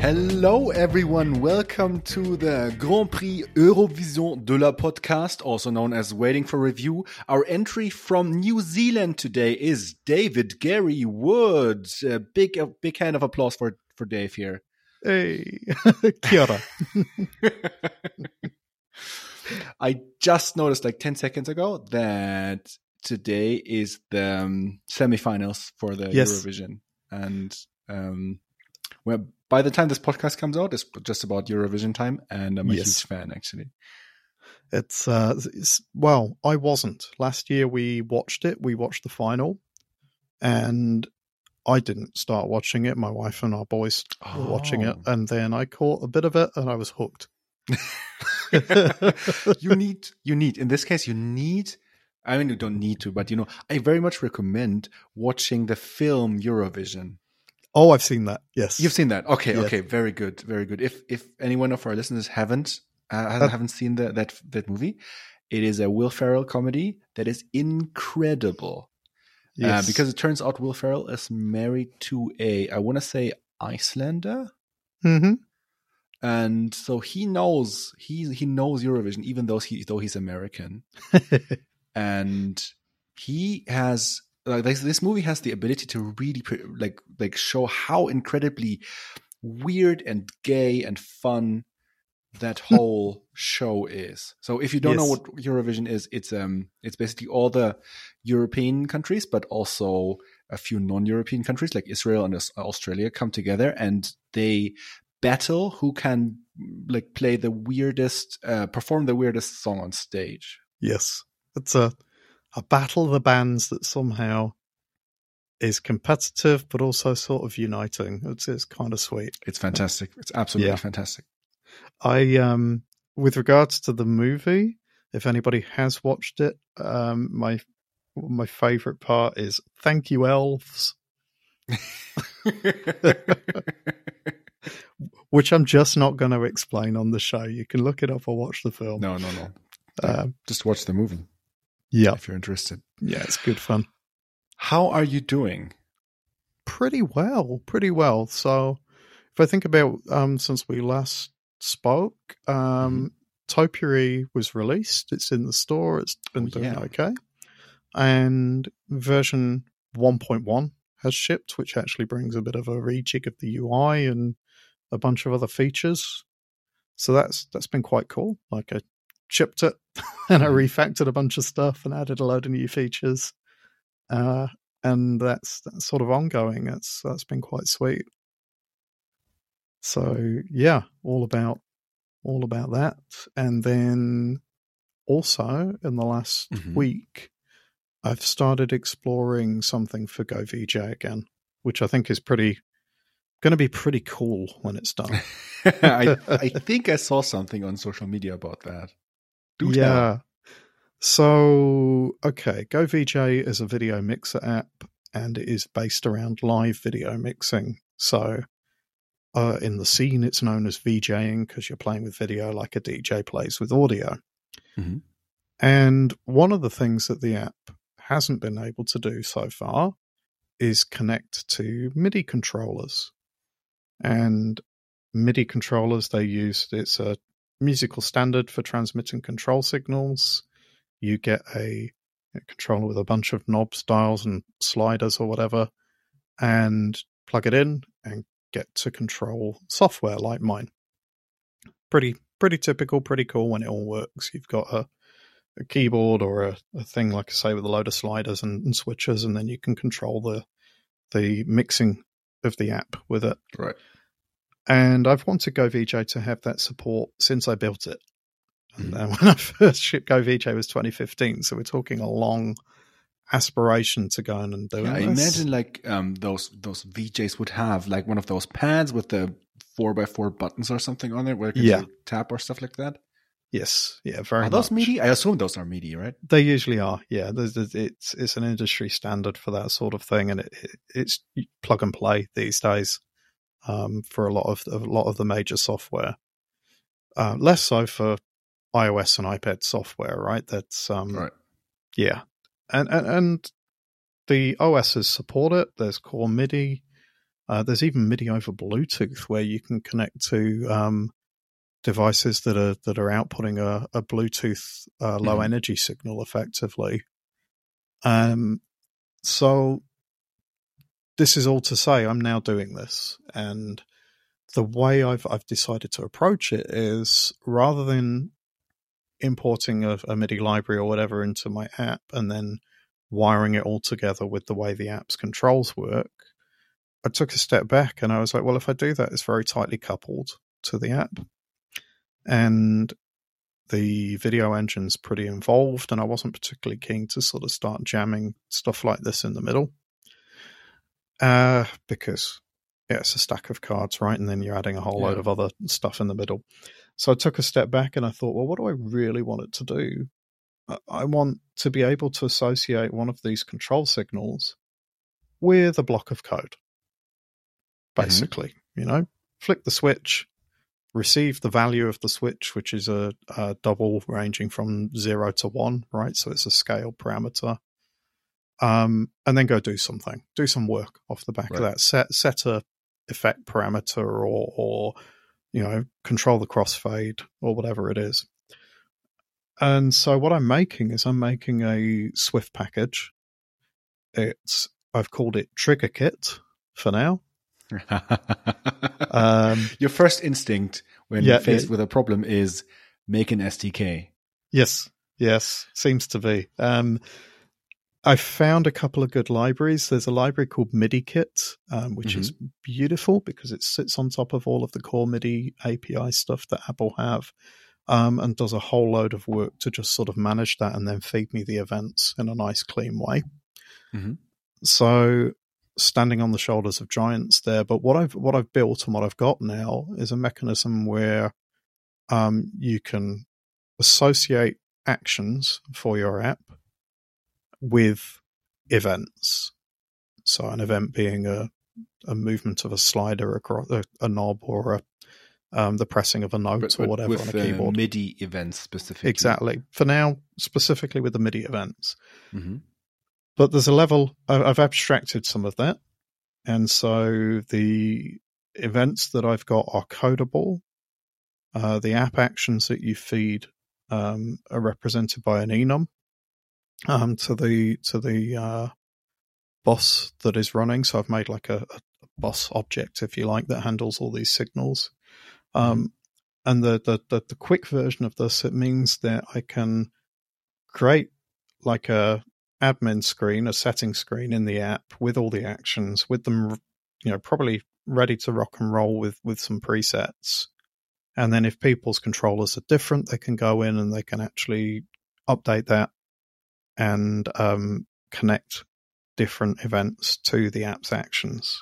Hello, everyone. Welcome to the Grand Prix Eurovision de la podcast, also known as Waiting for Review. Our entry from New Zealand today is David Gary Woods. A big, a big hand of applause for, for Dave here. Hey, kia ora. I just noticed like 10 seconds ago that today is the um, semifinals for the Yes. Eurovision. And um, well, by the time this podcast comes out, it's just about Eurovision time. And I'm a Yes. huge fan, actually. It's, uh, it's, well, I wasn't. Last year we watched it. We watched the final and I didn't start watching it. My wife and our boys were watching it. Oh. And then I caught a bit of it and I was hooked. you need you need in this case you need i mean you don't need to but you know i very much recommend watching the film eurovision Oh, I've seen that. Yes. you've seen that okay Yes. okay very good very good if if anyone of our listeners haven't uh, haven't seen the, that that movie it is a will ferrell comedy that is incredible uh, Yes. because it turns out will ferrell is married to a i want to say icelander hmm and so he knows he he knows Eurovision even though he though he's American and he has like this, this movie has the ability to really like like show how incredibly weird and gay and fun that whole show is. So if you don't know what Eurovision is, it's um it's basically all the European countries, but also a few non-European countries like Israel and Australia come together and they battle who can like play the weirdest, uh, perform the weirdest song on stage. yes. It's a, a battle of the bands that somehow is competitive, but also sort of uniting. It's, it's kind of sweet. It's fantastic. It's absolutely Yeah. fantastic. I um with regards to the movie, if anybody has watched it, um my my favorite part is thank you elves, which I'm just not going to explain on the show. You can look it up or watch the film. no, no, no. Um, Just watch the movie yeah, if you're interested. yeah, it's good fun. How are you doing? Pretty well, pretty well. So if I think about um since we last spoke, um Topiary was released. It's in the store. It's been Oh, doing yeah. okay. And version 1.1 has shipped, which actually brings a bit of a rejig of the UI and a bunch of other features. So that's that's been quite cool. Like I chipped it and I Mhm. refactored a bunch of stuff and added a load of new features. Uh, and that's, that's sort of ongoing. That's that's been quite sweet. So yeah, all about all about that. And then also in the last Mhm. week, I've started exploring something for Go VJ again, which I think is pretty going to be pretty cool when it's done. I, I think I saw something on social media about that. Do tell. yeah. So, okay, Go VJ is a video mixer app and it is based around live video mixing. So, uh, in the scene, it's known as VJing because you're playing with video like a DJ plays with audio. Mhm. And one of the things that the app hasn't been able to do so far is connect to MIDI controllers. And MIDI controllers, they use it's a musical standard for transmitting control signals. You get a, a controller with a bunch of knobs, dials, and sliders or whatever, and plug it in and get to control software like mine. Pretty, pretty typical, pretty cool when it all works. You've got a, a keyboard or a, a thing like I say with a load of sliders and, and switches, and then you can control the the mixing of the app with it. Right. And I've wanted Go VJ to have that support since I built it. And uh, when I first shipped Go VJ was 2015, so we're talking a long aspiration to go in and do Yeah, I imagine like um those those VJs would have like one of those pads with the four by four buttons or something on there where you can Yeah. tap or stuff like that. Yes, yeah, very Are those much. MIDI? I assume those are MIDI, right? They usually are. Yeah, there's, there's, it's it's an industry standard for that sort of thing, and it, it, it's plug and play these days um, for a lot of a lot of the major software. Uh, less so for iOS and iPad software, right? That's um, Right. yeah, and, and and the OSs support it. There's Core MIDI. Uh, there's even MIDI over Bluetooth where you can connect to um, devices that are that are outputting a, a Bluetooth uh, low Mhm. energy signal effectively. Um, so this is all to say I'm now doing this, and the way I've I've decided to approach it is rather than importing a, a MIDI library or whatever into my app and then wiring it all together with the way the app's controls work, I took a step back and I was like, well, if I do that, it's very tightly coupled to the app. And the video engine's pretty involved, and I wasn't particularly keen to sort of start jamming stuff like this in the middle. Uh, because yeah, it's a stack of cards, right? And then you're adding a whole load of other stuff in the middle. So I took a step back and I thought, well, what do I really want it to do? I- want to be able to associate one of these control signals with a block of code. Basically, you know, flick the switch, receive the value of the switch, which is a, a double ranging from zero to one, right? So it's a scale parameter. Um, and then go do something, do some work off the back of that. Set set a effect parameter or or you know control the crossfade or whatever it is. And so what I'm making is I'm making a Swift package. It's I've called it Trigger Kit for now. Um, Your first instinct when Yeah, you're faced yeah. with a problem is make an SDK. Yes, yes, seems to be. Um, I found a couple of good libraries. There's a library called MIDIKit, um, which is beautiful because it sits on top of all of the core MIDI API stuff that Apple have, um, and does a whole load of work to just sort of manage that and then feed me the events in a nice, clean way. Mhm. So standing on the shoulders of giants there. But what I've what I've built and what I've got now is a mechanism where um, you can associate actions for your app with events. So an event being a a movement of a slider across a, a knob or a um, the pressing of a note But- or whatever with on a uh, keyboard. MIDI events specifically. exactly. For now, specifically with the MIDI events Mhm. but there's a level I've abstracted some of that, and so the events that I've got are codable. Uh, the app actions that you feed um, are represented by an enum um, to the to the uh, boss that is running. So I've made like a, a boss object, if you like, that handles all these signals. Um, and the, the the the quick version of this it means that I can create like a admin screen, a setting screen in the app with all the actions, with them, you know, probably ready to rock and roll with with some presets. And then if people's controllers are different, they can go in and they can actually update that and um, connect different events to the app's actions.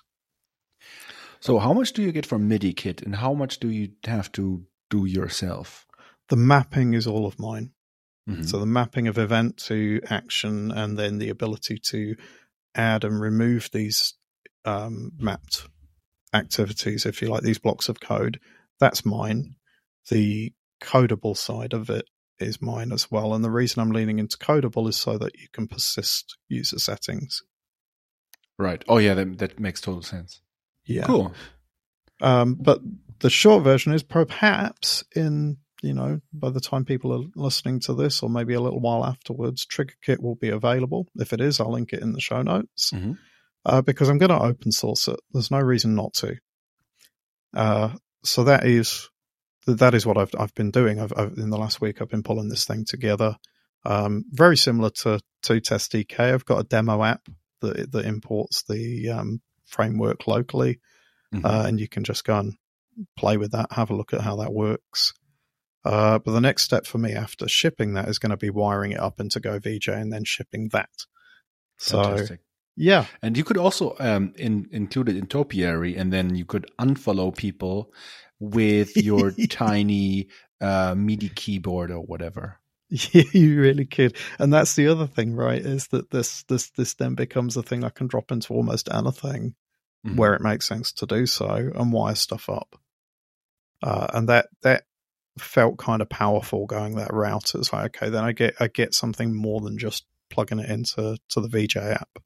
So how much do you get from MIDIKit and how much do you have to do yourself? The mapping is all of mine. Mhm. So the mapping of event to action, and then the ability to add and remove these um, mapped activities, if you like, these blocks of code. That's mine. The codable side of it is mine as well. And the reason I'm leaning into codable is so that you can persist user settings. Right. Oh yeah, that that makes total sense. Yeah. Cool. Um, but the short version is perhaps in you know by the time people are listening to this, or maybe a little while afterwards, TriggerKit will be available. If it is, I'll link it in the show notes Mhm. uh, because I'm going to open source it. There's no reason not to. Uh, so that is that is what I've I've been doing. I've, I've in the last week I've been pulling this thing together. Um, very similar to to TootSDK. I've got a demo app that that imports the um, framework locally Mhm. uh, and you can just go and play with that, have a look at how that works. Uh, but the next step for me after shipping that is going to be wiring it up into Go VJ and then shipping that. So Fantastic. yeah, And you could also um, in, include it in Topiary, and then you could unfollow people with your tiny uh, MIDI keyboard or whatever. Yeah, you really could. And that's the other thing, right? Is that this this this then becomes a thing I can drop into almost anything Mhm. where it makes sense to do so and wire stuff up. Uh, and that that felt kind of powerful going that route. It's like okay, then I get I get something more than just plugging it into to the VJ app.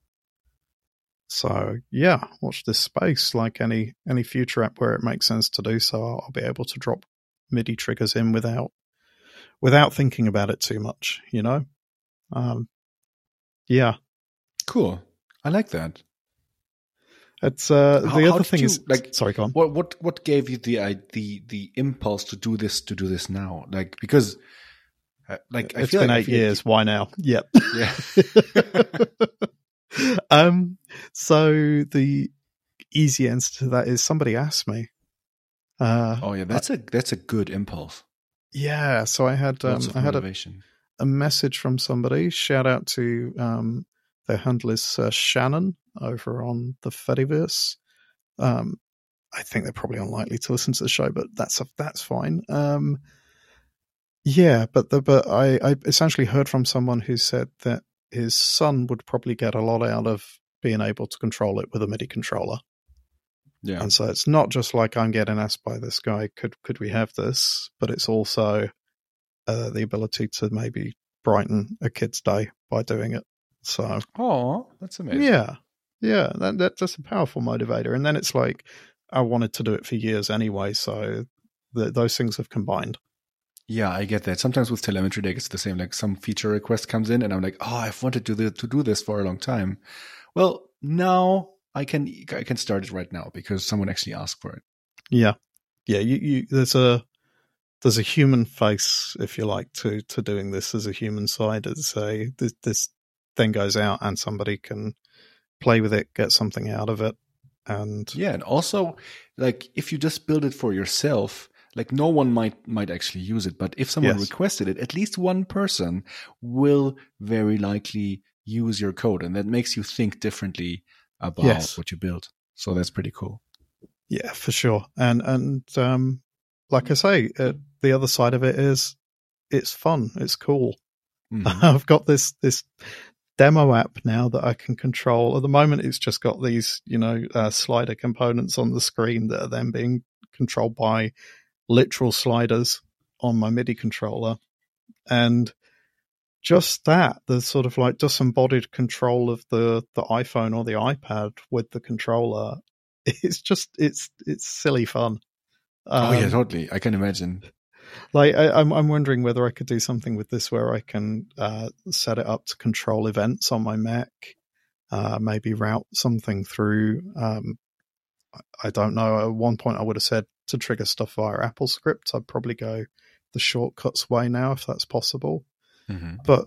So yeah, watch this space. Like any any future app where it makes sense to do so, I'll, I'll be able to drop MIDI triggers in without without thinking about it too much. You know, um, yeah, Cool. I like that. it's uh, the how other did thing you- is like, sorry, go on. What what what gave you the i- the the impulse to do this to do this now? Like because uh, like I it's feel been like, eight feel like years. Why now? Yep. Yeah. um. So the easy answer to that is somebody asked me. Uh, oh yeah, that's a that's a good impulse. yeah. So I had um, I had a, a message from somebody. Shout out to um, their handle is uh, Shannon over on the Fediverse. Um, I think they're probably unlikely to listen to the show, but that's that's fine. Um, yeah, but the but I, I essentially heard from someone who said that his son would probably get a lot out of being able to control it with a MIDI controller. yeah. And so it's not just like I'm getting asked by this guy, could could we have this? But it's also uh, the ability to maybe brighten a kid's day by doing it. So Oh, that's amazing. yeah, yeah, that, that that's a powerful motivator. And then it's like I wanted to do it for years anyway, so the, those things have combined. Yeah, I get that. Sometimes with TelemetryDeck, it's the same. Like some feature request comes in, and I'm like, oh, I've wanted to do, to do this for a long time. Well, now I can I can start it right now because someone actually asked for it. Yeah, yeah. You, you there's a there's a human face, if you like, to to doing this. There's a human side. It's a this, this thing goes out and somebody can play with it, get something out of it, and Yeah, and also like if you just build it for yourself, like no one might might actually use it, but if someone Yes. requested it, at least one person will very likely use your code, and that makes you think differently about Yes. what you build So that's pretty cool. yeah, for sure. And and um, like I say, uh, the other side of it is it's fun. It's cool. Mhm. I've got this this demo app now that I can control. At the moment, it's just got these you know uh, slider components on the screen that are then being controlled by literal sliders on my MIDI controller, and just that the sort of like disembodied control of the the iPhone or the iPad with the controller. It's just it's it's silly fun. oh yeah, Um, totally. I can imagine. like I, I'm, I'm wondering whether I could do something with this where I can uh, set it up to control events on my Mac, uh, maybe route something through. Um, I- I don't know. At one point, I would have said to trigger stuff via AppleScript. I'd probably go the shortcuts way now if that's possible. Mhm. But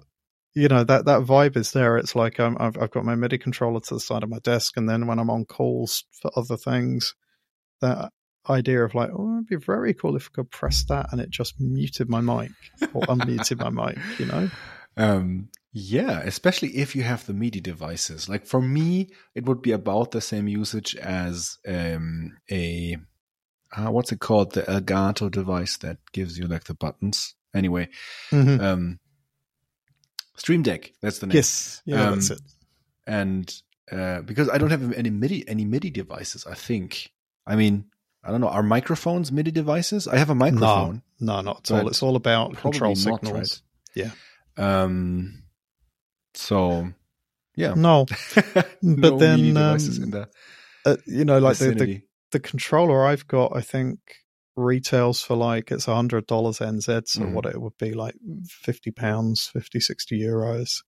you know that that vibe is there. It's like I'm, I've, I've got my MIDI controller to the side of my desk, and then when I'm on calls for other things, that idea of like, oh, it'd be very cool if I could press that and it just muted my mic or unmuted my mic. You know? Um, yeah, especially if you have the MIDI devices. Like for me, it would be about the same usage as um, a uh, what's it called, the Elgato device that gives you like the buttons. Anyway, Mhm. um, Stream Deck. That's the name. Yes, yeah, Um, that's it. and uh, because I don't have any MIDI any MIDI devices, I think. I mean, I don't know. Are microphones MIDI devices? I have a microphone. No, no, not at all. It's all about control not, signals. Yeah. Um. So, yeah. No, no then, MIDI um, in the uh, you know, like the, the the controller I've got, I think retails for like it's a hundred dollars NZ, so Mhm. what it would be like fifty pounds, 50, 60 euros.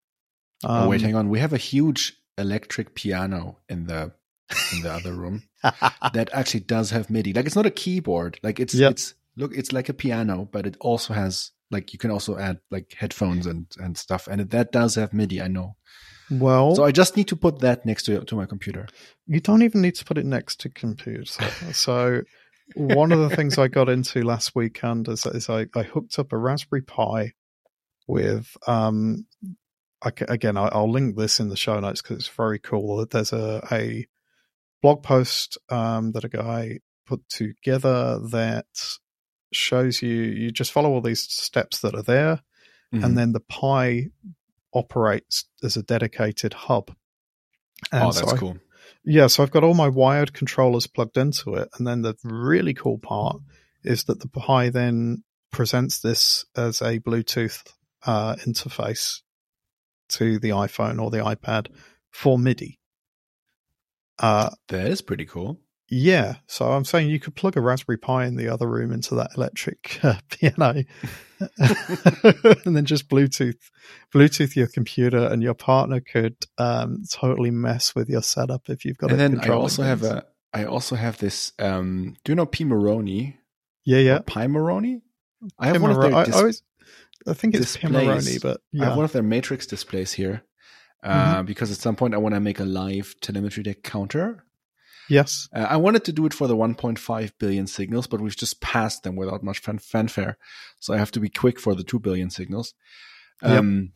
oh wait, Um, hang on. We have a huge electric piano in the in the other room that actually does have MIDI. Like it's not a keyboard. Like it's Yep. it's look, it's like a piano, but it also has like you can also add like headphones and and stuff, and that does have MIDI. I know. well, So I just need to put that next to to my computer. you don't even need to put it next to computers. so one of the things I got into last weekend is, is I, I hooked up a Raspberry Pi with um I, again I, I'll link this in the show notes because it's very cool. There's a a blog post um, that a guy put together that shows you you just follow all these steps that are there Mhm. and then the Pi operates as a dedicated hub. And oh, so that's I- cool. Yeah, so I've got all my wired controllers plugged into it, and then the really cool part is that the Pi then presents this as a Bluetooth uh, interface to the iPhone or the iPad for MIDI. Uh, That is pretty cool. Yeah, so I'm saying you could plug a Raspberry Pi in the other room into that electric uh, piano, and then just Bluetooth, Bluetooth your computer, and your partner could um, totally mess with your setup if you've got. A control. And then I also have a I also have this um do you know P Maroni? yeah, yeah. Pi Maroni? I have one of their I, dis- I, always, I think it's displays. Pimoroni, but I have one of their matrix displays here. Uh, Mm-hmm. because at some point I want to make a live TelemetryDeck counter. Yes, Uh, I wanted to do it for the 1.5 billion signals, but we've just passed them without much fan- fanfare. So I have to be quick for the 2 billion signals. Yep. Um,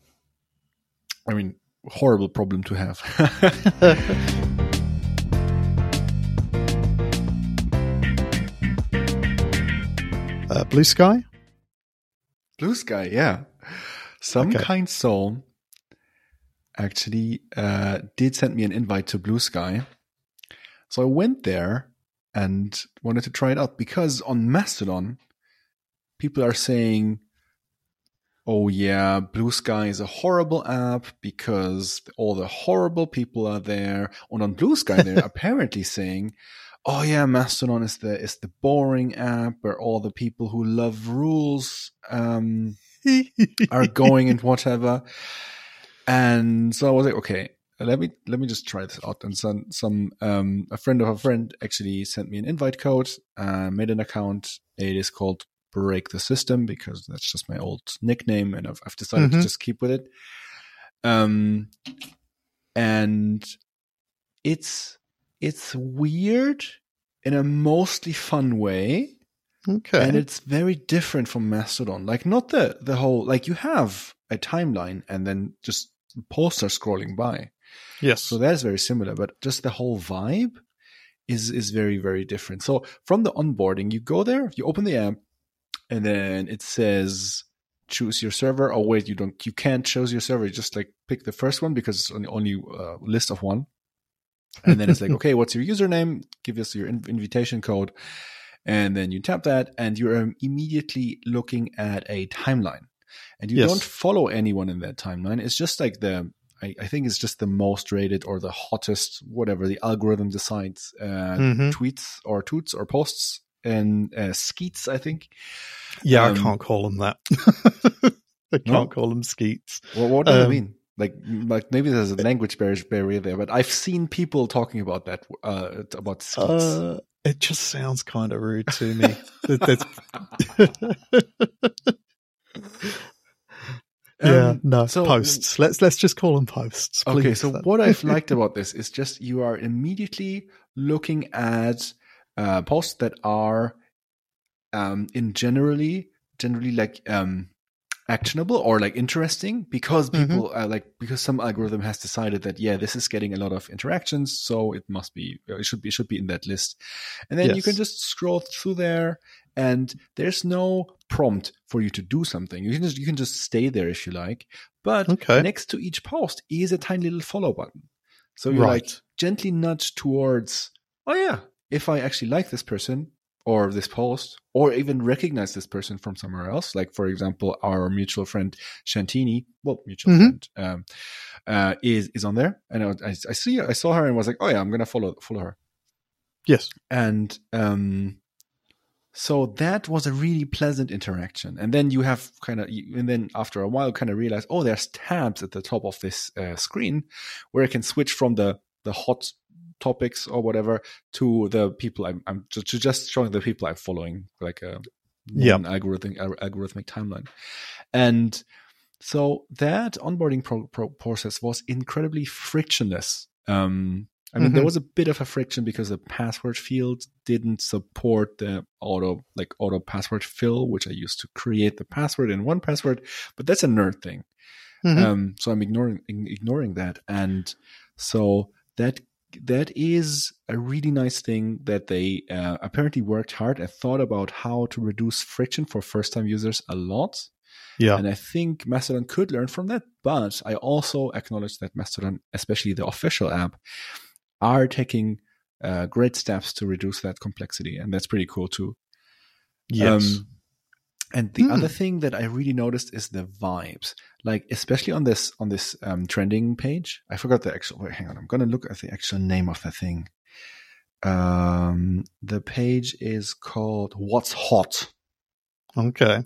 I mean, horrible problem to have. uh, Blue Sky. Blue Sky, yeah. Some Okay. kind soul actually uh, did send me an invite to Blue Sky. So I went there and wanted to try it out because on Mastodon, people are saying, oh, yeah, Blue Sky is a horrible app because all the horrible people are there. And on Blue Sky, they're apparently saying, oh yeah, Mastodon is the is the boring app where all the people who love rules um, are going and whatever. And so I was like, okay, let me let me just try this out. And some some um, a friend of a friend actually sent me an invite code. Uh, made an account. It is called Break the System because that's just my old nickname, and I've, I've decided to Mhm. just keep with it. Um, and it's it's weird in a mostly fun way okay. and it's very different from mastodon like not the the whole like you have a timeline and then just posts are scrolling by yes. so that's very similar but just the whole vibe is is very very different. So from the onboarding you go there you open the app and then it says choose your server. Oh wait you don't you can't choose your server. You just like pick the first one because it's on the only uh, list of one. And then it's like okay what's your username? Give us your in- invitation code. And then you tap that and you're immediately looking at a timeline. And you Yes. don't follow anyone in that timeline. It's just like the I, I think it's just the most rated or the hottest whatever the algorithm decides uh, Mhm. tweets or toots or posts and uh, skeets i think Yeah, Um, I can't call them that. I can't No? call them skeets. well, what it Um, mean like like maybe there's a language barrier, barrier there but i've seen people talking about that uh about skeets Uh, it just sounds kind of rude to me. That- that's- yeah, Um, no so- posts. Let's let's just call them posts. Okay, please. so what I've liked about this is just you are immediately looking at uh, posts that are um, in generally generally like um, actionable or like interesting because Mhm. people are like because some algorithm has decided that yeah this is getting a lot of interactions so it must be it should be it should be in that list and then you can just scroll through there and there's no prompt for you to do something you can just you can just stay there if you like but Okay. next to each post is a tiny little follow button so you Right. like gently nudge towards oh yeah if i actually like this person or this post or even recognize this person from somewhere else. Like for example our mutual friend shantini well mutual Mhm. friend um, uh, is is on there. And I, I, I see i saw her and was like oh yeah i'm gonna follow follow her. Yes, and um so that was a really pleasant interaction. And then you have kind of and then after a while kind of realize oh there's tabs at the top of this uh, screen where i can switch from the the hot topics or whatever to the people i'm, I'm to, to just showing the people i'm following like a Yeah. algorithmic algorithmic timeline and so that onboarding pro- pro- process was incredibly frictionless um I mean, there Mhm. was a bit of a friction because the password field didn't support the auto, like auto password fill, which I used to create the password in 1Password. But that's a nerd thing. Mhm. Um, so I'm ignoring ignoring that, and so that that is a really nice thing that they uh, apparently worked hard and thought about how to reduce friction for first time users a lot. yeah, And I think Mastodon could learn from that. But I also acknowledge that Mastodon, especially the official app, are taking uh, great steps to reduce that complexity. And that's pretty cool too. yes. Um, And the Hmm. other thing that I really noticed is the vibes. Like especially on this on this um, trending page. I forgot the actual wait, hang on, I'm gonna look at the actual name of the thing. Um the page is called What's Hot. Okay.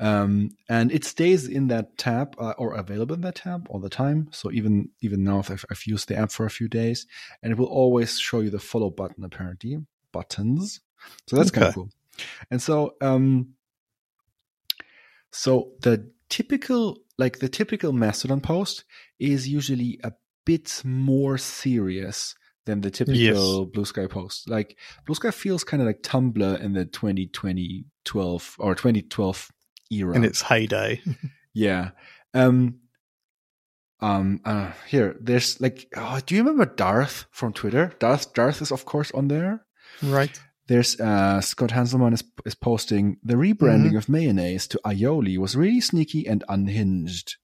Um, and it stays in that tab uh, or available in that tab all the time. So even even now, if I've, I've used the app for a few days, and it will always show you the follow button apparently buttons. So that's kind of cool. And so um, so the typical like the typical Mastodon post is usually a bit more serious than the typical Blue Sky post. Like Blue Sky feels kind of like Tumblr in the 2020 12 or 2012 era. In its heyday. yeah. Um um uh here there's like oh, do you remember Darth from Twitter? Darth Darth is of course on there. right. There's uh Scott Hanselman is is posting the rebranding of mayonnaise to aioli was really sneaky and unhinged.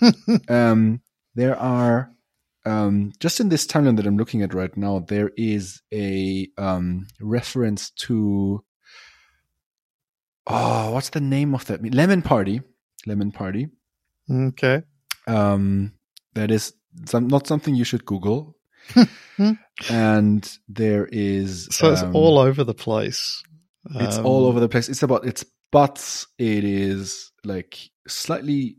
um there are um just in this timeline that I'm looking at right now, there is a um reference to oh what's the name of that lemon party lemon party okay. um that is some, not something you should google. and there is So it's um, all over the place. it's Um, all over the place it's about it's butts it is like slightly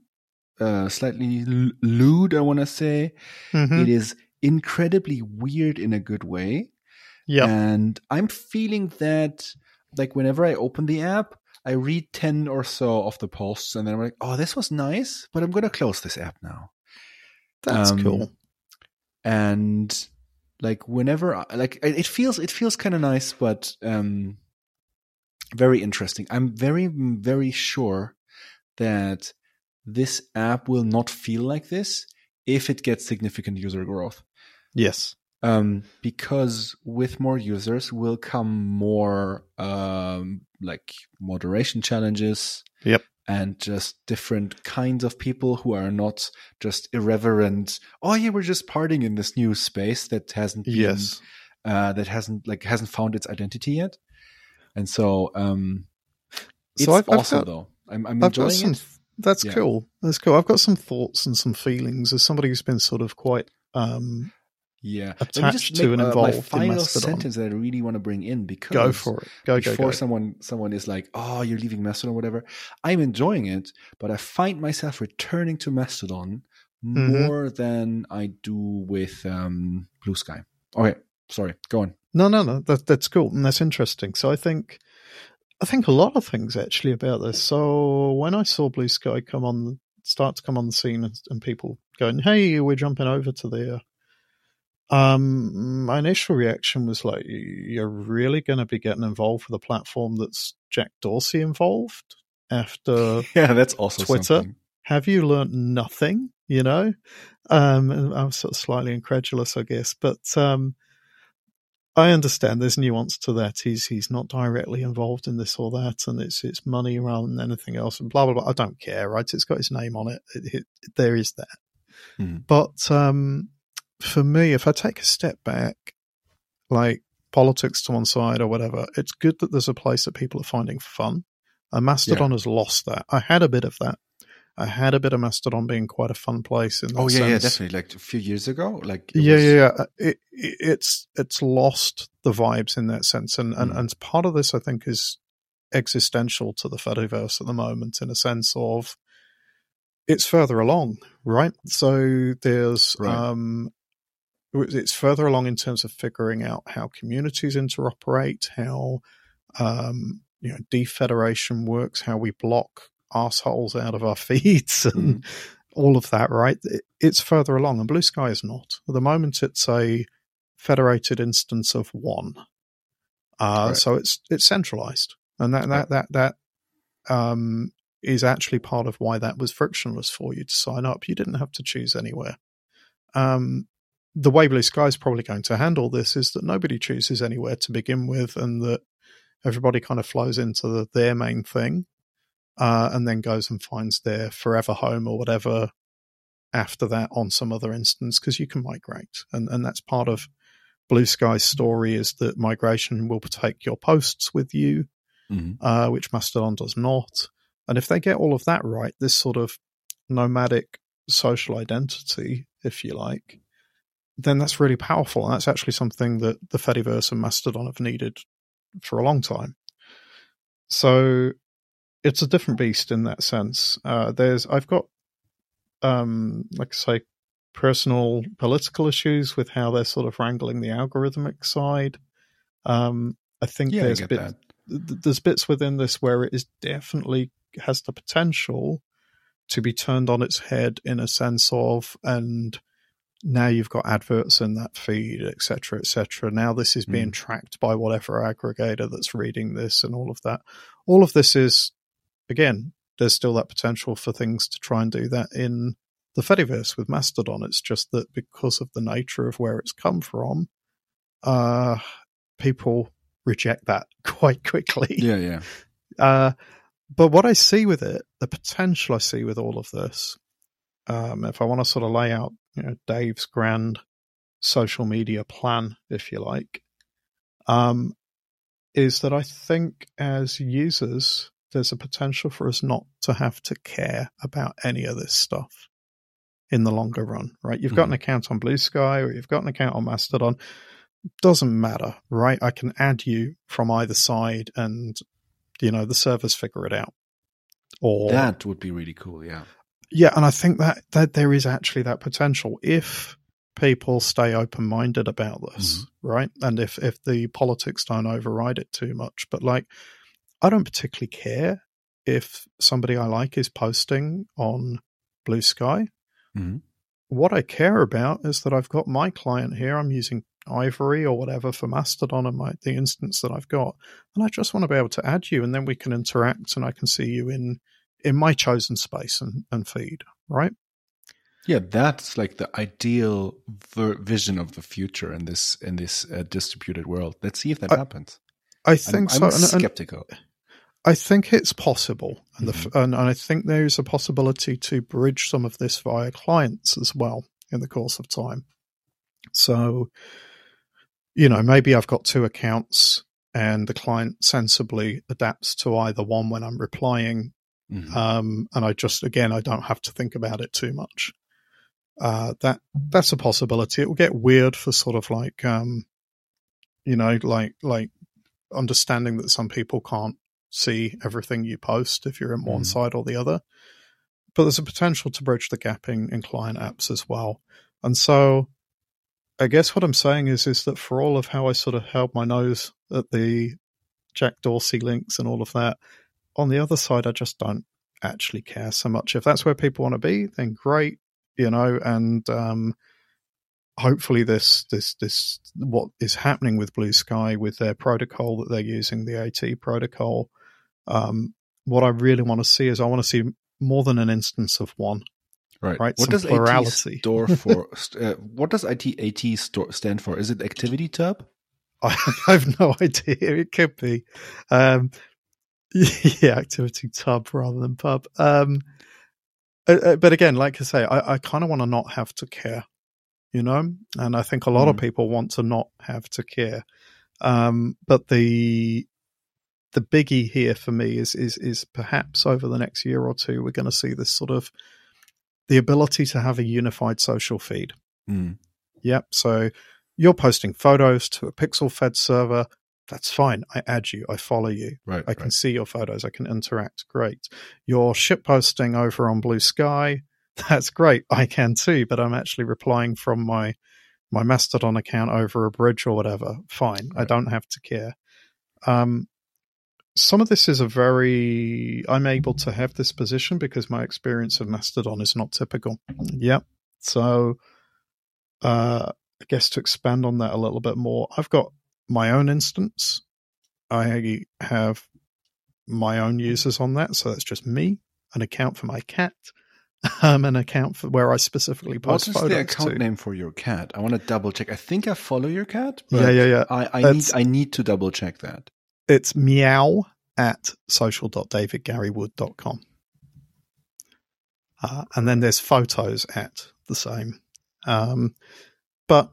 uh slightly lewd i want to say mhm. it is incredibly weird in a good way Yeah. And I'm feeling that, like, whenever I open the app, I read 10 or so of the posts, and then I'm like, oh, this was nice, but I'm going to close this app now. That's um, cool. And, like, whenever, I, like, it it feels, it feels kind of nice, but, um, very interesting. I'm very, very sure that this app will not feel like this if it gets significant user growth Yes. um, because with more users will come more um, like moderation challenges. Yep. And just different kinds of people who are not just irreverent. Oh yeah, we're just partying in this new space that hasn't been, Yes. uh, that hasn't like hasn't found its identity yet. And so um, it's So I've- I've awesome got- though. I'm, I'm enjoying some. it. That's Yeah. cool. That's cool. I've got some thoughts and some feelings as somebody who's been sort of quite um, Yeah, attached to and involved. uh, my in final sentence that I really want to bring in because go for it. Go go before go. someone someone is like, "Oh, you're leaving Mastodon, or whatever." I'm enjoying it, but I find myself returning to Mastodon Mhm. more than I do with um, Blue Sky. Okay, sorry, go on. No, no, no. That that's cool and that's interesting. So I think, I think a lot of things actually about this. So when I saw Blue Sky come on, start to come on the scene, and, and people going, "Hey, we're jumping over to there," um, my initial reaction was like, "You're really going to be getting involved with a platform that's Jack Dorsey involved after." Yeah, that's also Twitter? something. have you learnt nothing? You know, um, and I was sort of slightly incredulous, I guess, but um, I understand there's nuance to that. He's he's not directly involved in this or that, and it's it's money rather than anything else, and blah blah blah. I don't care, right? It's got his name on it. it, it there is that, Mhm. but um, for me, if I take a step back, like politics to one side or whatever, it's good that there's a place that people are finding fun. And Mastodon has lost that. I had a bit of that. I had a bit of Mastodon being quite a fun place. In Oh yeah, yeah, definitely. Like a few years ago, like Yeah, was- yeah, yeah. It, it, it's it's lost the vibes in that sense, and, and Mm. and part of this, I think, is existential to the Fediverse at the moment, in a sense of it's further along, right? So there's Right. um, it's further along in terms of figuring out how communities interoperate, how um, you know defederation works, how we block assholes out of our feeds, and all of that. Right? It- It's further along, and Blue Sky is not. At the moment, it's a federated instance of one, uh, Right. so it's it's centralized, and that that that that um, is actually part of why that was frictionless for you to sign up. You didn't have to choose anywhere. Um, the way Blue Sky is probably going to handle this is that nobody chooses anywhere to begin with, and that everybody kind of flows into the, their main thing, uh, and then goes and finds their forever home or whatever after that on some other instance because you can migrate, and and that's part of Blue Sky's story is that migration will take your posts with you. Mhm. uh, which Mastodon does not. And if they get all of that right, this sort of nomadic social identity, if you like, then that's really powerful. And that's actually something that the Fediverse and Mastodon have needed for a long time. So it's a different beast in that sense. Uh, there's I've got um like I say personal political issues with how they're sort of wrangling the algorithmic side. Um I think Yeah, there's that. th- there's bits within this where it is definitely has the potential to be turned on its head in a sense of and now you've got adverts in that feed etc etc now this is being Mm. tracked by whatever aggregator that's reading this and all of that all of this is again there's still that potential for things to try and do that in the fediverse with mastodon it's just that because of the nature of where it's come from uh people reject that quite quickly Yeah, yeah. uh, but what I see with it, the potential I see with all of this, um, if I want to sort of lay out, you know, Dave's grand social media plan, if you like, um, is that I think as users, there's a potential for us not to have to care about any of this stuff in the longer run, right? You've got an account on Blue Sky or you've got an account on Mastodon. Doesn't matter, right? I can add you from either side and you know the servers figure it out or That would be really cool. Yeah. Yeah and i think that that there is actually that potential. If people stay open-minded about this right and if if the politics don't override it too much but like i don't particularly care if somebody i like is posting on blue sky. Mhm. what i care about is that i've got my client here i'm using ivory or whatever for mastodon and my the instance that i've got and i just want to be able to add you and then we can interact and i can see you in in my chosen space and, and feed right Yeah, that's like the ideal ver- vision of the future in this in this uh, distributed world. Let's see if that I- happens. i think I'm, so I'm and- and skeptical. I think it's possible, and, the, f and I think there is a possibility to bridge some of this via clients as well in the course of time. So, you know, maybe I've got two accounts, and the client sensibly adapts to either one when I'm replying, Mhm. um, and I just again I don't have to think about it too much. Uh, that that's a possibility. It will get weird for sort of like, um, you know, like like understanding that some people can't see everything you post if you're in one Mhm. side or the other. But there's a potential to bridge the gap in, in client apps as well. And so I guess what I'm saying is is that for all of how I sort of held my nose at the Jack Dorsey links and all of that, on the other side I just don't actually care so much. If that's where people want to be, then great, you know, and um hopefully this this this what is happening with Blue Sky with their protocol that they're using, the AT protocol. Um, what I really want to see is I want to see more than an instance of one. Right. right, What some does plurality. AT store for? uh, what does IT AT store stand for? Is it Activity Tub? I have no idea. It could be. Um, yeah, activity tub rather than pub. Um, uh, uh, but again, like I say, I, I kind of want to not have to care, you know? And I think a lot of Mm. people want to not have to care. Um, but the, the biggie here for me is, is, is perhaps over the next year or two, we're going to see this sort of the ability to have a unified social feed. Mm. Yep. So you're posting photos to a Pixelfed server. That's fine. I add you. I follow you. Right. I can right. see your photos. I can interact. Great. You're ship posting over on Blue Sky. That's great. I can too, but I'm actually replying from my my Mastodon account over a bridge or whatever. Fine. I don't have to care. Um, some of this is a very I'm able to have this position because my experience of Mastodon is not typical. Yep. So uh I guess to expand on that a little bit more, I've got my own instance. I have my own users on that, so that's just me, an account for my cat, um, an account for where I specifically post photos What is the account to. name for your cat? I want to double check. I think I follow your cat. Yeah, yeah, yeah. I, I need I need to double check that. It's meow at social.davidgarywood.com. Uh, and then there's photos at the same. Um, but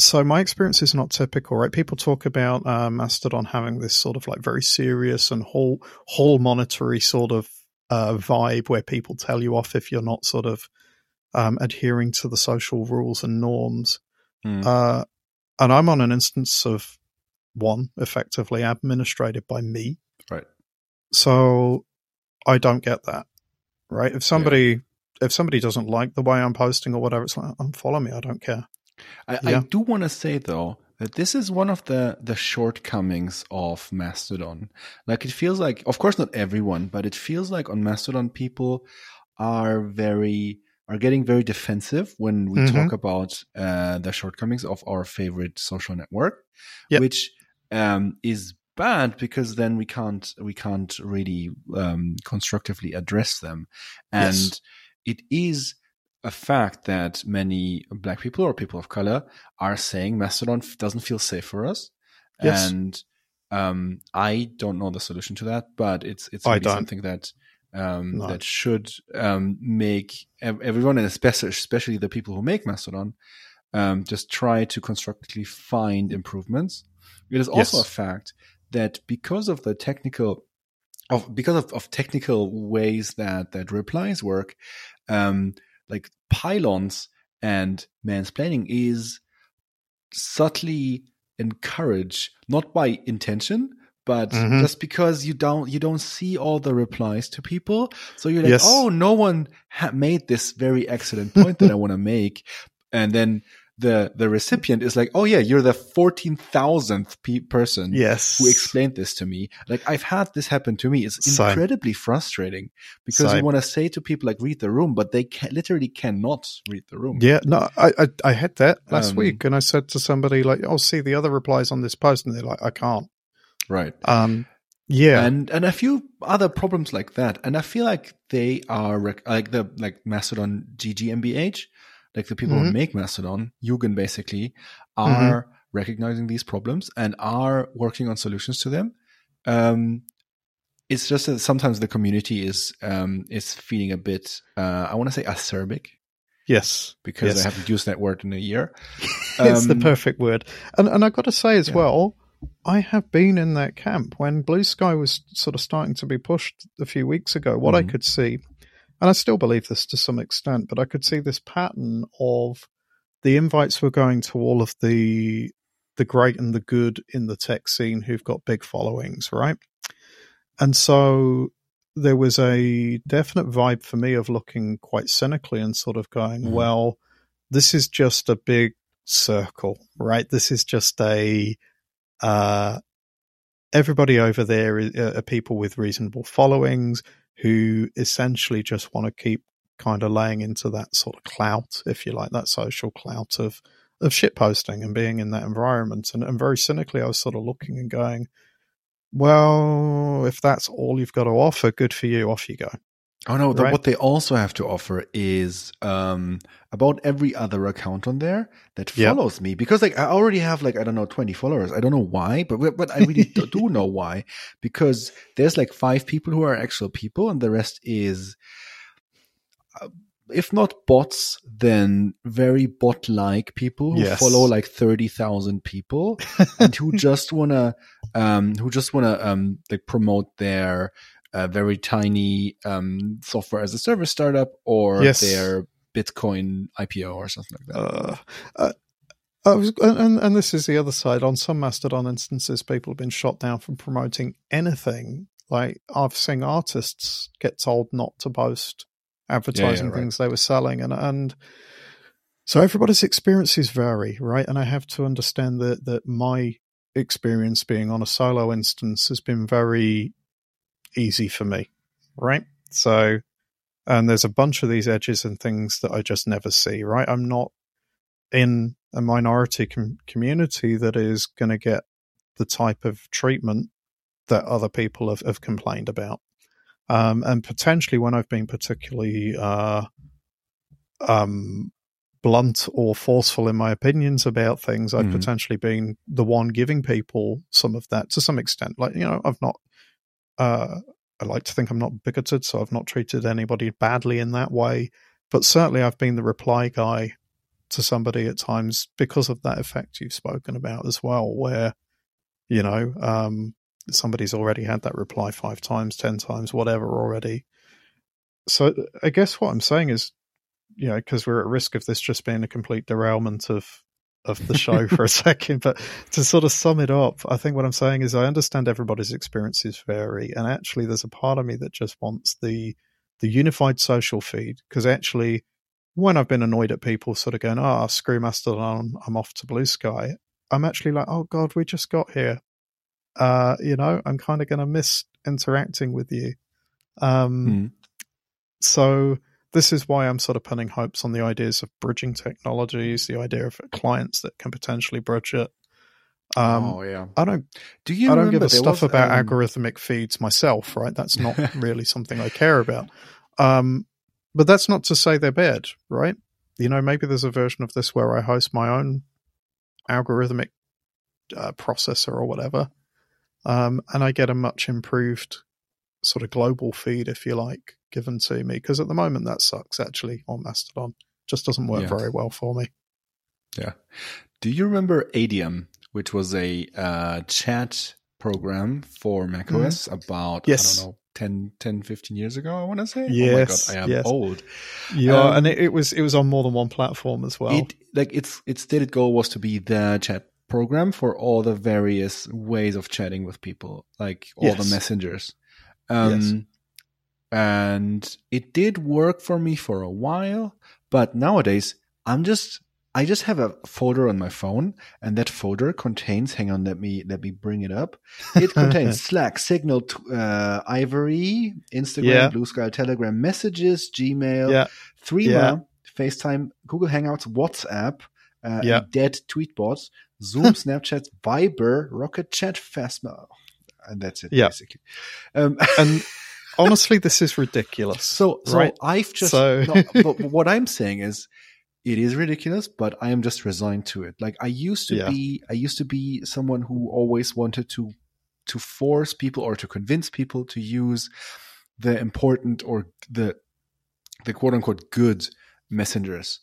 so my experience is not typical, right? People talk about uh, Mastodon having this sort of like very serious and hall hall monetary sort of uh, vibe where people tell you off if you're not sort of um, adhering to the social rules and norms. Mm. Uh, and I'm on an instance of one effectively administrated by me. Right. So I don't get that. Right. If somebody if somebody doesn't like the way I'm posting or whatever, it's like unfollow me. I don't care. I, Yeah. I do want to say though that this is one of the the shortcomings of Mastodon. Like it feels like, of course, not everyone, but it feels like on Mastodon people are very are getting very defensive when we Mhm. talk about uh, the shortcomings of our favorite social network, Yep. which um, is bad because then we can't we can't really um, constructively address them, and Yes. it is a fact that many black people or people of color are saying Mastodon doesn't feel safe for us. Yes. And um, I don't know the solution to that, but it's it's really something that um, No. that should um, make everyone, and especially especially the people who make Mastodon, um, just try to constructively find improvements. It is also Yes. a fact that because of the technical of because of, of technical ways that that replies work, um, like pile-ons and mansplaining is subtly encouraged, not by intention, but Mhm. just because you don't you don't see all the replies to people, so you're like, Yes. oh, no one ha- made this very excellent point that I want to make, and then the the recipient is like, oh yeah, you're the fourteen thousandth pe- person Yes. who explained this to me. Like I've had this happen to me. It's Same. incredibly frustrating because you want to say to people like read the room, but they can, literally cannot read the room. Yeah, no, I, I I had that last Um, week, and I said to somebody like, "Oh, see the other replies on this post," and they're like, "I can't." Right. Um, yeah, And and a few other problems like that. And I feel like they are rec- like the like Mastodon gGmbH, like the people who Mhm. make Mastodon, Eugen basically, are recognizing these problems and are working on solutions to them. Um, it's just that sometimes the community is um, is feeling a bit uh, I want to say acerbic yes, because Yes. I haven't used that word in a year. it's the Um, perfect word. And and I've got to say as Yeah. well, I have been in that camp when Blue Sky was sort of starting to be pushed a few weeks ago. What I Mhm. could see, and I still believe this to some extent, but I could see this pattern of the invites were going to all of the the great and the good in the tech scene who've got big followings, right? And so there was a definite vibe for me of looking quite cynically and sort of going, Mhm. well, this is just a big circle, right? This is just a uh, everybody over there uh, are people with reasonable followings who essentially just want to keep kind of laying into that sort of clout, if you like, that social clout of of shit posting and being in that environment. And, and very cynically, I was sort of looking and going, well, if that's all you've got to offer, good for you. Off you go. Oh no! Right. What they also have to offer is um, about every other account on there that Yep. follows me because like I already have like I don't know twenty followers. I don't know why, but but I really do, do know why because there's like five people who are actual people, and the rest is, uh, if not bots, then very bot-like people who Yes. follow like thirty thousand people and who just wanna um, who just wanna um, like promote their a very tiny um, software as a service startup or Yes. their Bitcoin IPO or something like that. Uh, uh, I was, and, and this is the other side. On some Mastodon instances, people have been shot down from promoting anything. Like I've seen artists get told not to post advertising right. things they were selling, and and so everybody's experiences vary, right? And I have to understand that that my experience being on a solo instance has been very easy for me, right? So, and there's a bunch of these edges and things that I just never see, right? I'm not in a minority com- community that is going to get the type of treatment that other people have, have complained about. Um, and potentially when I've been particularly uh, um, blunt or forceful in my opinions about things, I've Mhm. potentially been the one giving people some of that to some extent. Like, you know, I've not, uh, I like to think I'm not bigoted, so I've not treated anybody badly in that way. But certainly I've been the reply guy to somebody at times because of that effect you've spoken about as well, where, you know, um, somebody's already had that reply five times, 10 times, whatever already. So I guess what I'm saying is, you know, because we're at risk of this just being a complete derailment of of the show for a second, but to sort of sum it up, I think what I'm saying is I understand everybody's experiences vary, and actually, there's a part of me that just wants the the unified social feed because actually, when I've been annoyed at people sort of going, "Oh, screw Mastodon, I'm off to Blue Sky," I'm actually like, "Oh God, we just got here." Uh, you know, I'm kind of going to miss interacting with you. Um, Mm. so this is why I'm sort of pinning hopes on the ideas of bridging technologies, the idea of clients that can potentially bridge it. Um, oh yeah. I don't, Do you? I don't give a stuff was, about um, algorithmic feeds myself, right? That's not really something I care about. Um, but that's not to say they're bad, right? You know, maybe there's a version of this where I host my own algorithmic uh, processor or whatever, um, and I get a much improved sort of global feed, if you like, given to me. Because at the moment, that sucks actually on Mastodon. Just doesn't work Yeah. very well for me. Yeah. Do you remember Adium, which was a uh, chat program for macOS about Mm-hmm. Yes. I don't know 10, 10 15 years ago? I want to say. Yes, Oh my god, I am yes. old. Yeah, Um, and it, it was it was on more than one platform as well. It like its its stated goal was to be the chat program for all the various ways of chatting with people, like all Yes. the messengers. Um, And it did work for me for a while, but nowadays I'm just I just have a folder on my phone, and that folder contains. Hang on, let me let me bring it up. It contains Slack, Signal, uh, Ivory, Instagram, Yeah. Blue Sky, Telegram, Messages, Gmail, yeah, Threema, Yeah. FaceTime, Google Hangouts, WhatsApp, uh, Yeah. dead tweetbot, Zoom, Snapchat, Viber, Rocket Chat, Fastmail, and that's it Yeah. basically. Um, and honestly, this is ridiculous. so, so Right. I've just. So- no, but what I'm saying is, it is ridiculous, but I am just resigned to it. Like I used to Yeah. be, I used to be someone who always wanted to to force people or to convince people to use the important or the the quote unquote good messengers.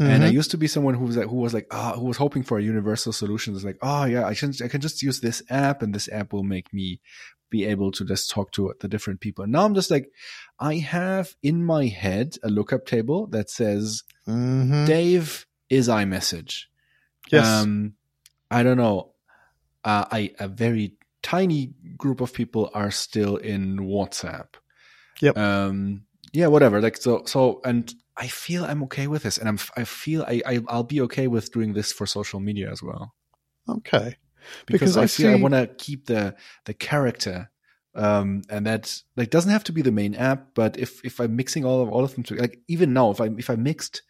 And I Mhm. used to be someone who was like, who was like, ah, who was hoping for a universal solution. It's like, oh yeah, I can, I can just use this app, and this app will make me be able to just talk to the different people. And now I'm just like, I have in my head a lookup table that says Mhm. Dave is iMessage. yes, Um, I don't know. Uh, I a very tiny group of people are still in WhatsApp. Yep. Um. Yeah. Whatever. Like so. So and I feel I'm okay with this, and I'm. I feel I, I I'll be okay with doing this for social media as well okay. because, Because I, I feel I want to keep the the character. Um, and that like doesn't have to be the main app, but if if I'm mixing all of all of them to like even now if I if I mixed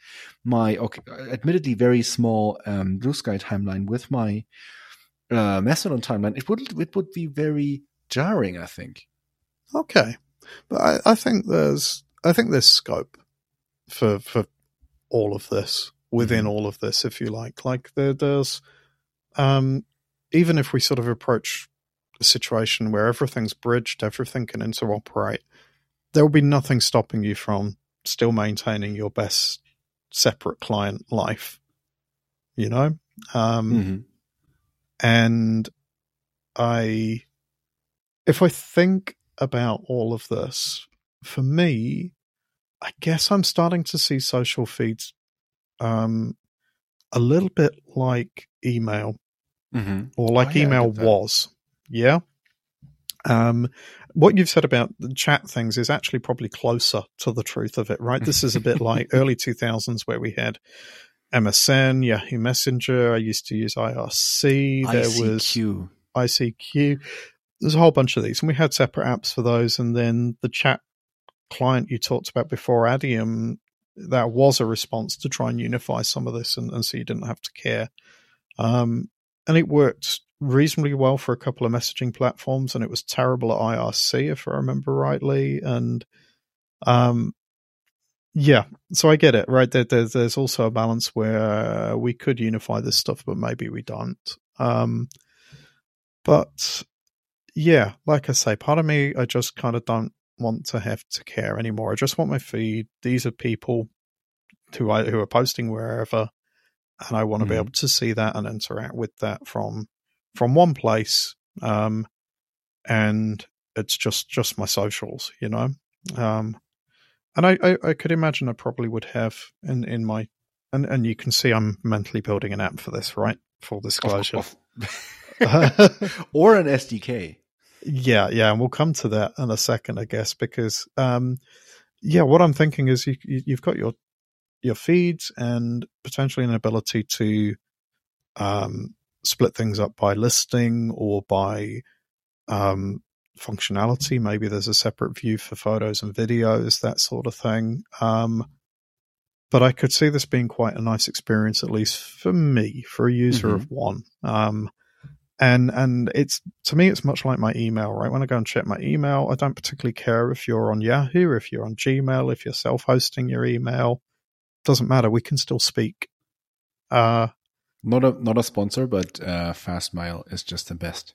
my okay, admittedly very small um, Blue Sky timeline with my uh, Mastodon timeline, it would it would be very jarring. I think. Okay, but I, I think there's I think there's scope for for all of this within all of this, if you like. Like there, there's um, even if we sort of approach a situation where everything's bridged, everything can interoperate, there will be nothing stopping you from still maintaining your best separate client life. You know, um, Mhm. and I, if I think about all of this, for me, I guess I'm starting to see social feeds um, a little bit like email Mhm. or like Oh, yeah, email was. Yeah. Um, what you've said about the chat things is actually probably closer to the truth of it, right? This is a bit like early 2000s where we had MSN, Yahoo Messenger. I used to use IRC. There was ICQ. ICQ. There's a whole bunch of these, and we had separate apps for those. And then the chat client you talked about before, Adium, that was a response to try and unify some of this, and, and so you didn't have to care. Um, and it worked reasonably well for a couple of messaging platforms, and it was terrible at IRC, if I remember rightly. And um, yeah, so I get it, right? There, there, there's also a balance where we could unify this stuff, but maybe we don't. Um, but yeah, like I say, part of me, I just kind of don't want to have to care anymore. I just want my feed. These are people who I who are posting wherever, and I want to Mhm. be able to see that and interact with that from from one place. Um, and it's just just my socials, you know. Um, and I, I, I could imagine I probably would have in in my and and you can see I'm mentally building an app for this, right? Full disclosure. or an SDK. Yeah, yeah, and we'll come to that in a second, I guess, because um, yeah, what I'm thinking is you, you you've got your your feeds and potentially an ability to um, split things up by listing or by um, functionality. Maybe there's a separate view for photos and videos, that sort of thing. Um, but I could see this being quite a nice experience, at least for me, for a user Mhm. of one. Um, and and it's to me, it's much like my email, right? When I go and check my email, I don't particularly care if you're on Yahoo, if you're on Gmail, if you're self-hosting your email. Doesn't matter. We can still speak. Uh, Not a not a sponsor, but uh, Fastmail is just the best.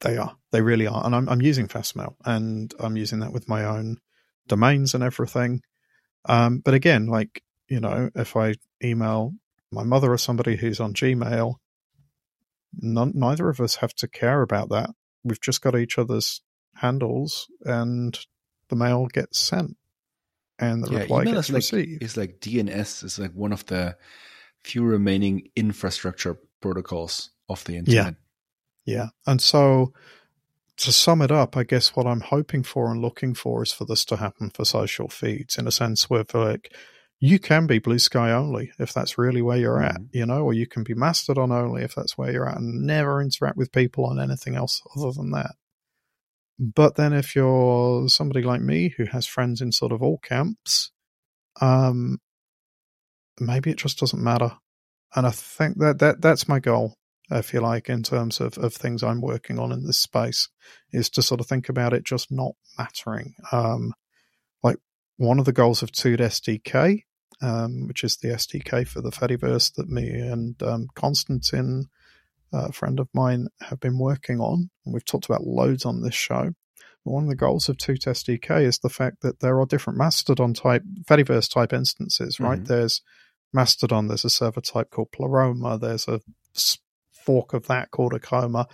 They are. They really are. And I'm I'm using Fastmail and I'm using that with my own domains and everything. Um, but again, like, you know, if I email my mother or somebody who's on Gmail, none, neither of us have to care about that. We've just got each other's handles and the mail gets sent and the Yeah, reply gets is like received. is like DNS is like one of the few remaining infrastructure protocols of the internet. Yeah. And so to sum it up, I guess what I'm hoping for and looking for is for this to happen for social feeds in a sense where like you can be blue sky only if that's really where you're at, Mhm. you know, or you can be mastodon only if that's where you're at and never interact with people on anything else other than that. But then if you're somebody like me who has friends in sort of all camps, um maybe it just doesn't matter. And I think that, that that's my goal if you like, in terms of, of things I'm working on in this space, is to sort of think about it just not mattering. Um, like one of the goals of TootSDK, um, which is the SDK for the Fediverse that me and um, Konstantin, a friend of mine, have been working on. And we've talked about loads on this show. But one of the goals of TootSDK is the fact that there are different Mastodon type, Fediverse type instances, right? Mhm. There's Mastodon, there's a server type called Pleroma, there's a fork of that called Akkoma.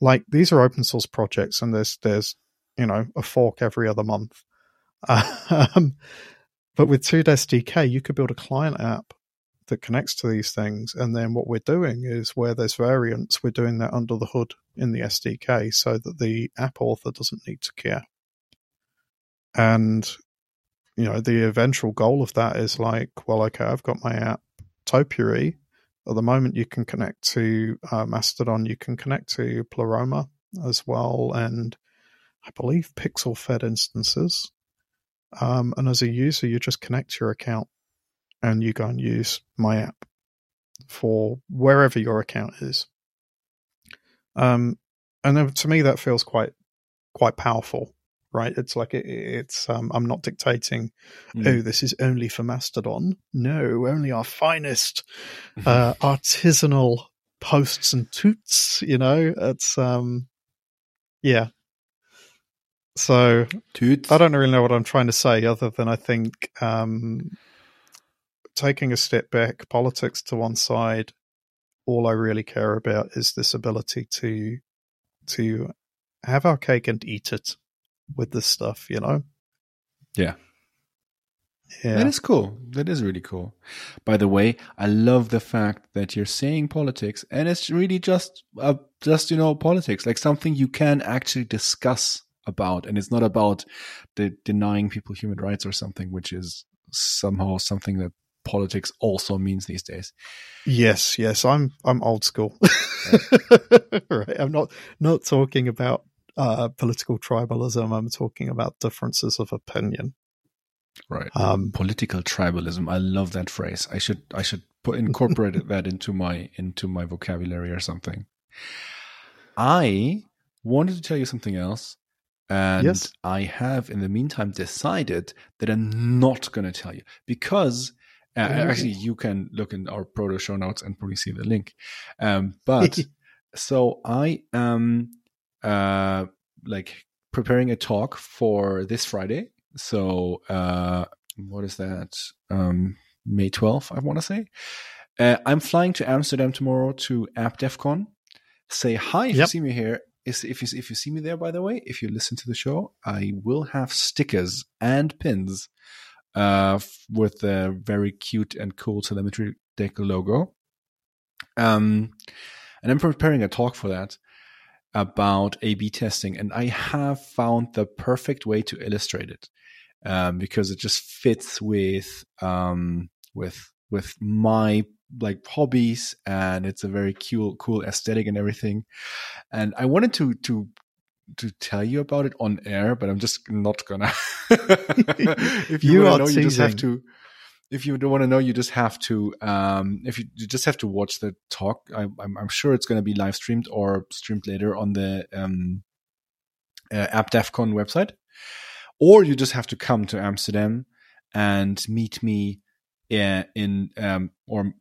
Like these are open source projects, and there's there's you know a fork every other month. Um, but with TootSDK, you could build a client app that connects to these things, and then what we're doing is where there's variants, we're doing that under the hood in the SDK, so that the app author doesn't need to care. And you know the eventual goal of that is like, well, okay, I've got my app Topiary at the moment you can connect to uh, Mastodon, you can connect to Pleroma as well, and I believe Pixelfed instances. Um, and as a user, you just connect your account and you go and use my app for wherever your account is. Um, and to me, that feels quite quite powerful, right? It's like it, it's um, I'm not dictating Mm. oh, this is only for Mastodon. No, only our finest uh, artisanal posts and toots. You know, it's um, yeah. So Toot. I don't really know what I'm trying to say, other than I think um, taking a step back, politics to one side. All I really care about is this ability to to have our cake and eat it with this stuff. You know. Yeah. Yeah. That is cool. That is really cool. By the way, I love the fact that you're saying politics, and it's really just, uh, just you know, politics, like something you can actually discuss about, and it's not about the denying people human rights or something, which is somehow something that politics also means these days. Yes, yes, I'm I'm old school. right. I'm not not talking about uh, political tribalism. I'm talking about differences of opinion. Right. Um, Political tribalism. I love that phrase. I should I should put incorporate that into my into my vocabulary or something. I wanted to tell you something else. And Yes. I have in the meantime decided that I'm not going to tell you because uh, Ooh. actually you can look in our proto show notes and probably see the link. Um, but so I am uh, like preparing a talk for this Friday. So uh, what is that? Um, May 12th, I want to say. Uh, I'm flying to Amsterdam tomorrow to AppDevCon. Say hi if you see me here. If you if you see me there, by the way, if you listen to the show, I will have stickers and pins uh, with a very cute and cool telemetry deck logo. Um, and I'm preparing a talk for that about A/B testing, and I have found the perfect way to illustrate it um, because it just fits with um, with with my like hobbies, and it's a very cool cool aesthetic and everything. And I wanted to to to tell you about it on air, but I'm just not gonna. if you, You want to know, you just have to. If you don't want to know, you just have to. Um, if you, you just have to watch the talk, I, I'm, I'm sure it's going to be live streamed or streamed later on the um, uh, AppDevCon website, or you just have to come to Amsterdam and meet me uh, in um, or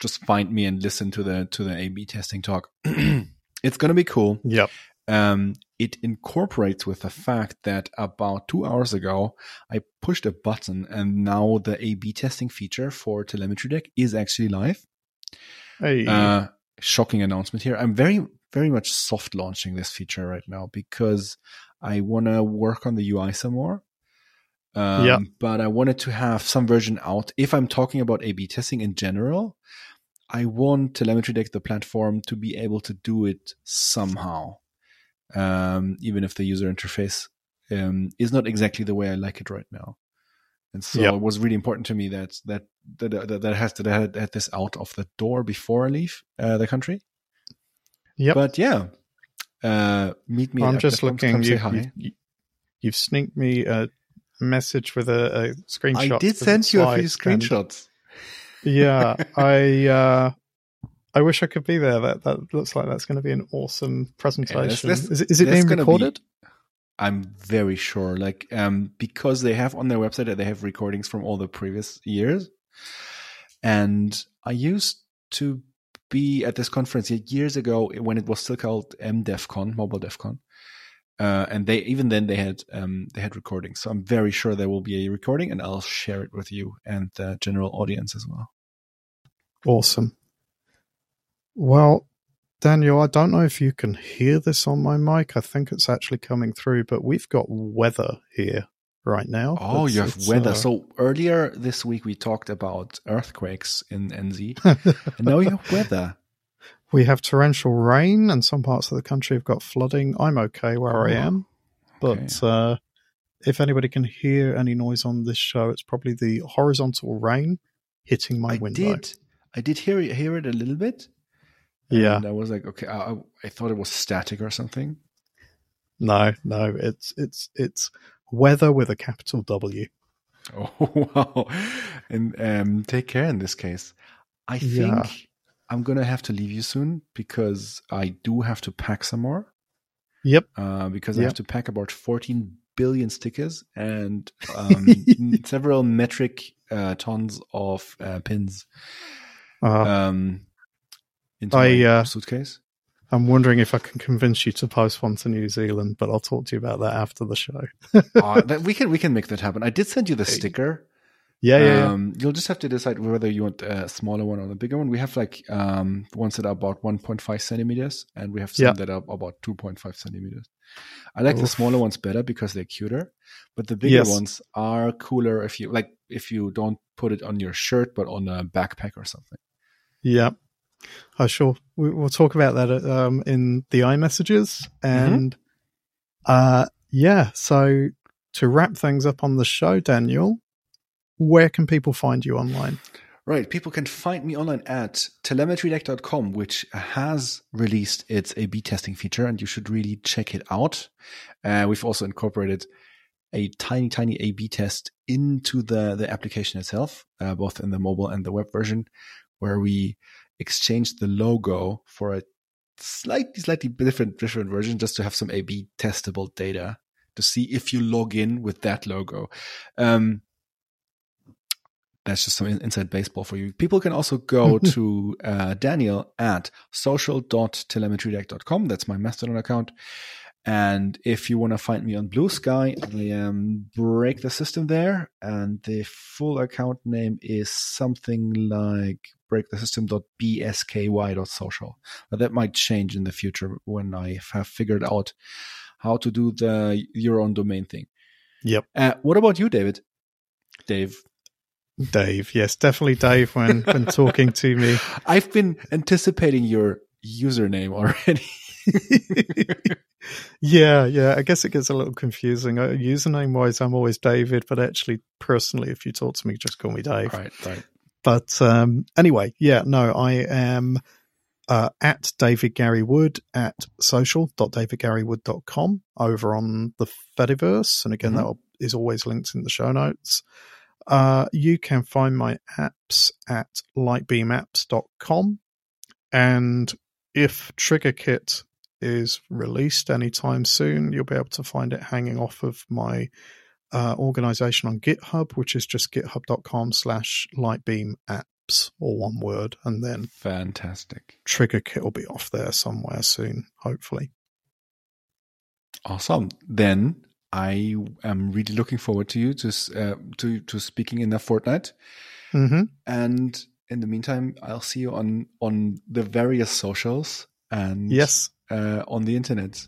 just find me and listen to the to the A/B testing talk. it's going to be cool Yep. um, it incorporates with the fact that about two hours ago, I pushed a button and now the A B testing feature for TelemetryDeck is actually live. Hey. Uh, shocking announcement here. I'm very, very much soft launching this feature right now because I want to work on the UI some more. Um, Yeah. But I wanted to have some version out. If I'm talking about A B testing in general, I want TelemetryDeck, the platform, to be able to do it somehow, um, even if the user interface um, is not exactly the way I like it right now. And so Yep. it was really important to me that that that that, that has to that had, this out of the door before I leave uh, the country. Yeah. But yeah, uh, meet me. I'm at just looking. You, hi. you've, you- you've sneaked me a message with a, a screenshot. I did send you a few screenshots. Yeah, I uh, I wish I could be there. That that looks like that's going to be an awesome presentation. there's- is it, is it being gonna be- recorded? I'm very sure, like, um, because they have on their website that they have recordings from all the previous years, and I used to be at this conference years ago when it was still called MDevCon, Mobile DevCon, uh, and they even then they had um, they had recordings. So I'm very sure there will be a recording, and I'll share it with you and the general audience as well. Awesome. Well, Daniel, I don't know if you can hear this on my mic. I think it's actually coming through, but we've got weather here right now. Oh, It's- you have weather. uh, So earlier this week we talked about earthquakes in NZ, and now you have weather. We have torrential rain, and some parts of the country have got flooding. I'm okay where I Oh, am, but uh, if anybody can hear any noise on this show, it's probably the horizontal rain hitting my I window. did. I did hear it, hear it a little bit. Yeah. And I was like, okay, I, I- I thought it was static or something. No, no, it's it's it's weather with a capital W. Oh wow! And um, take care in this case. I think Yeah. I'm gonna have to leave you soon because I do have to pack some more. Yep. Uh, because I have to pack about 14 billion stickers and um, several metric uh, tons of uh, pins Uh, um, into I, my uh, suitcase. I'm wondering if I can convince you to post one to New Zealand, but I'll talk to you about that after the show. uh, we can we can make that happen. I did send you the sticker. Yeah, yeah, yeah. Um, you'll just have to decide whether you want a smaller one or a bigger one. We have like um, ones that are about 1.5 centimeters, and we have some Yeah. that are about 2.5 centimeters. I like the smaller ones better because they're cuter, but the bigger Yes. ones are cooler if you like if you don't put it on your shirt but on a backpack or something. Yeah. Oh, sure. We, we'll talk about that um, in the iMessages. And uh, yeah, so to wrap things up on the show, Daniel, where can people find you online? Right. People can find me online at telemetrydeck.com, which has released its A B testing feature, and you should really check it out. Uh, we've also incorporated a tiny, tiny A B test into the, the application itself, uh, both in the mobile and the web version, where we exchanged the logo for a slightly, slightly different, different version just to have some A B testable data to see if you log in with that logo. Um, that's just some inside baseball for you. People can also go to uh, Daniel at social.telemetrydeck.com. That's my Mastodon account. And if you want to find me on Blue Sky, I am Break the System there. And the full account name is something like breakthesystem.bsky.social. But that might change in the future when I have figured out how to do the your own domain thing. Yep. Uh, what about you, David? Dave. Dave, yes, definitely Dave when when talking to me. I've been anticipating your username already. yeah, yeah. I guess it gets a little confusing. Uh, username wise, I'm always David, but actually, personally, if you talk to me, just call me Dave. Right, right. But um, anyway, yeah, no, I am uh, at David Gary Wood at social.davidgarywood.com over on the Fediverse. And again, mm-hmm. that is always linked in the show notes. Uh, you can find my apps at lightbeamapps.com. And if TriggerKit is released anytime soon, you'll be able to find it hanging off of my uh, organization on GitHub, which is just github.com slash lightbeamapps, or one word. And then fantastic. TriggerKit will be off there somewhere soon, hopefully. Awesome. Then I am really looking forward to you to uh, to to speaking in a fortnight. Mm-hmm. And in the meantime, I'll see you on on the various socials and yes, uh, on the internet.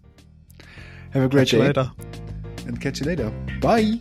Have a great catch day. later. And catch you later. Bye.